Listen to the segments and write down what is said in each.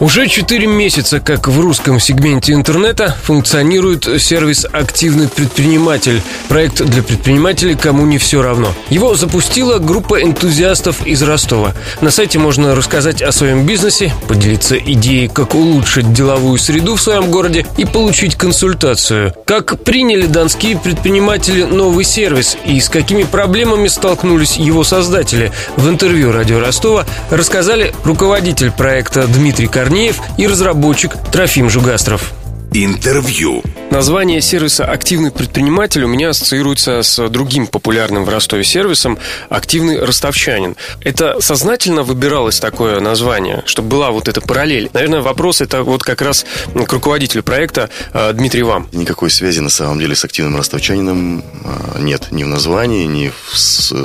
Уже 4 месяца, как в русском сегменте интернета функционирует сервис «Активный предприниматель». Проект для предпринимателей, кому не все равно. Его запустила группа энтузиастов из Ростова. На сайте можно рассказать о своем бизнесе, поделиться идеей, как улучшить деловую среду в своем городе и получить консультацию. Как приняли донские предприниматели новый сервис и с какими проблемами столкнулись его создатели. В интервью «Радио Ростова» рассказали руководитель проекта Дмитрий Кар Корнеев и разработчик Трофим Жугастров. Интервью. Название сервиса «Активный предприниматель» у меня ассоциируется с другим популярным в Ростове сервисом «Активный ростовчанин». Это сознательно выбиралось такое название, чтобы была вот эта параллель? Наверное, вопрос это вот как раз к руководителю проекта э, Дмитрий вам. Никакой связи на самом деле с «Активным ростовчанином» э, нет ни в названии, ни в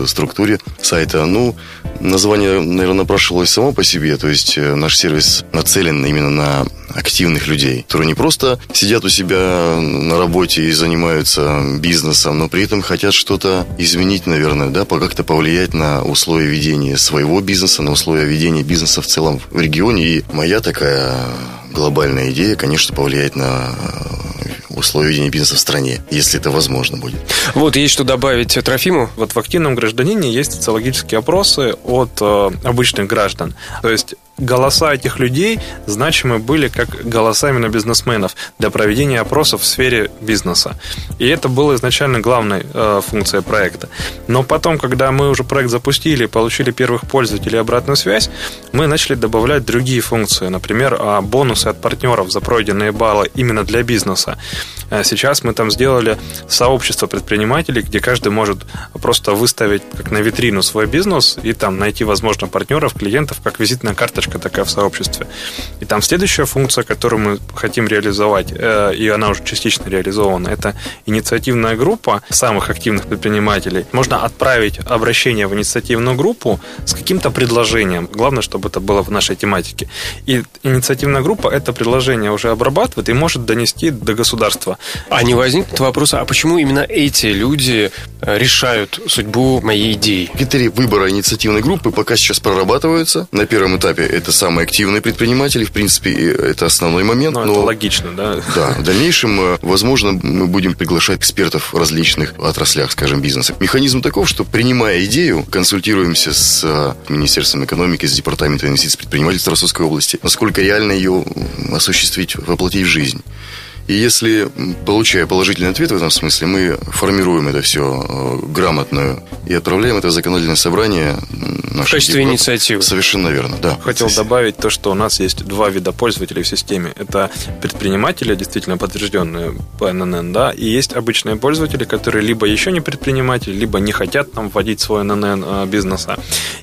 структуре сайта. Ну, название, наверное, напрашивалось само по себе. То есть э, наш сервис нацелен именно на активных людей, которые не просто сидят у себя на работе и занимаются бизнесом, но при этом хотят что-то изменить, наверное, да, как-то повлиять на условия ведения своего бизнеса, на условия ведения бизнеса в целом в регионе. И моя такая глобальная идея, конечно, повлиять на условия ведения бизнеса в стране, если это возможно будет. Вот, есть что добавить Трофиму? Вот в активном гражданине есть социологические опросы от э, обычных граждан. То есть голоса этих людей значимы были как голоса именно бизнесменов для проведения опросов в сфере бизнеса. И это было изначально главной э, функцией проекта. Но потом, когда мы уже проект запустили, получили первых пользователей обратную связь, мы начали добавлять другие функции. Например, э, бонусы от партнеров за пройденные баллы именно для бизнеса. Э, сейчас мы там сделали сообщество предпринимателей, где каждый может просто выставить как на витрину свой бизнес и там найти, возможно, партнеров, клиентов, как визитная карточка карточка такая в сообществе. И там следующая функция, которую мы хотим реализовать, э, и она уже частично реализована, это инициативная группа самых активных предпринимателей. Можно отправить обращение в инициативную группу с каким-то предложением. Главное, чтобы это было в нашей тематике. И инициативная группа это предложение уже обрабатывает и может донести до государства. А не возникнет вопроса, а почему именно эти люди э, решают судьбу моей идеи? Критерии выбора инициативной группы пока сейчас прорабатываются. На первом этапе это самые активные предприниматели, в принципе, это основной момент. Но, но это логично, да? Да, в дальнейшем, э, возможно, мы будем приглашать экспертов в различных отраслях, скажем, бизнеса. Механизм таков, что принимая идею, консультируемся с э, Министерством экономики, с Департаментом инвестиций предпринимательства Ростовской области, насколько реально ее осуществить, воплотить в жизнь. И если, получая положительный ответ в этом смысле, мы формируем это все э, грамотно и отправляем это в законодательное собрание в качестве инициативы. Совершенно верно, да. Хотел добавить то, что у нас есть два вида пользователей в системе. Это предприниматели, действительно подтвержденные по ННН, да, и есть обычные пользователи, которые либо еще не предприниматели, либо не хотят там вводить свой ННН э, бизнеса.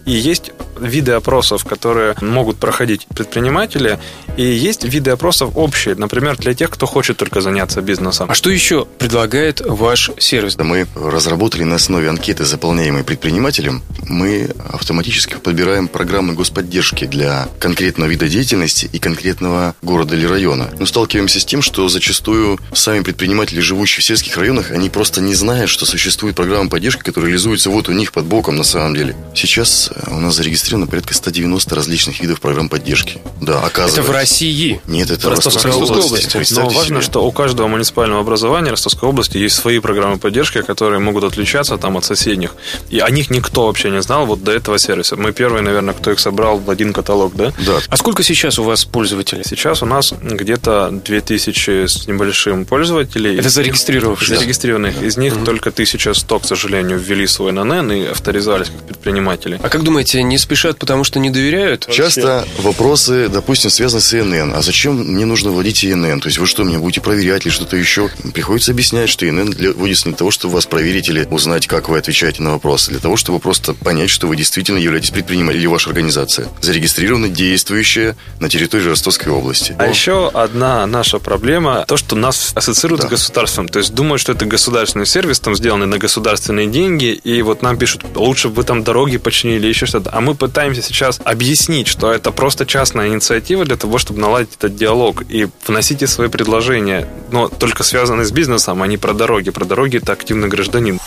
И есть виды опросов, которые могут проходить предприниматели, и есть виды опросов общие, например, для тех, кто хочет только заняться бизнесом. А что еще предлагает ваш сервис? Мы разработали на основе анкеты, заполняемой предпринимателем, мы автоматически подбираем программы господдержки для конкретного вида деятельности и конкретного города или района. Но сталкиваемся с тем, что зачастую сами предприниматели, живущие в сельских районах, они просто не знают, что существует программа поддержки, которая реализуется вот у них под боком на самом деле. Сейчас у нас зарегистрировано зарегистрировано порядка 190 различных видов программ поддержки. Да, оказывается. Это в России? Нет, это в Ростовской, области. области. Но важно, себе. что у каждого муниципального образования Ростовской области есть свои программы поддержки, которые могут отличаться там от соседних. И о них никто вообще не знал вот до этого сервиса. Мы первые, наверное, кто их собрал в один каталог, да? Да. А сколько сейчас у вас пользователей? Сейчас у нас где-то 2000 с небольшим пользователей. Это зарегистрированных? Зарегистрированных. Из них угу. только 1100, к сожалению, ввели свой ННН и авторизовались как предприниматели. А как думаете, не спешат спешат, потому что не доверяют? Часто вопросы, допустим, связаны с ИНН. А зачем мне нужно вводить ИНН? То есть вы что, меня будете проверять или что-то еще? Приходится объяснять, что ИНН вводится не для того, чтобы вас проверить или узнать, как вы отвечаете на вопросы. Для того, чтобы просто понять, что вы действительно являетесь предпринимателем или ваша организация. Зарегистрирована, действующая на территории Ростовской области. А О. еще одна наша проблема, то, что нас ассоциируют да. с государством. То есть думают, что это государственный сервис, там сделанный на государственные деньги, и вот нам пишут, лучше бы вы там дороги починили, еще что-то. А мы пытаемся сейчас объяснить, что это просто частная инициатива для того, чтобы наладить этот диалог и вносите свои предложения, но только связанные с бизнесом, а не про дороги. Про дороги это активный гражданин.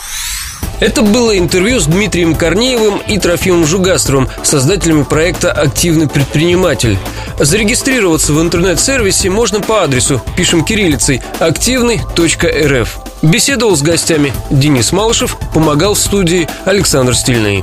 Это было интервью с Дмитрием Корнеевым и Трофимом Жугастровым, создателями проекта «Активный предприниматель». Зарегистрироваться в интернет-сервисе можно по адресу, пишем кириллицей, активный.рф. Беседовал с гостями Денис Малышев, помогал в студии Александр Стильный.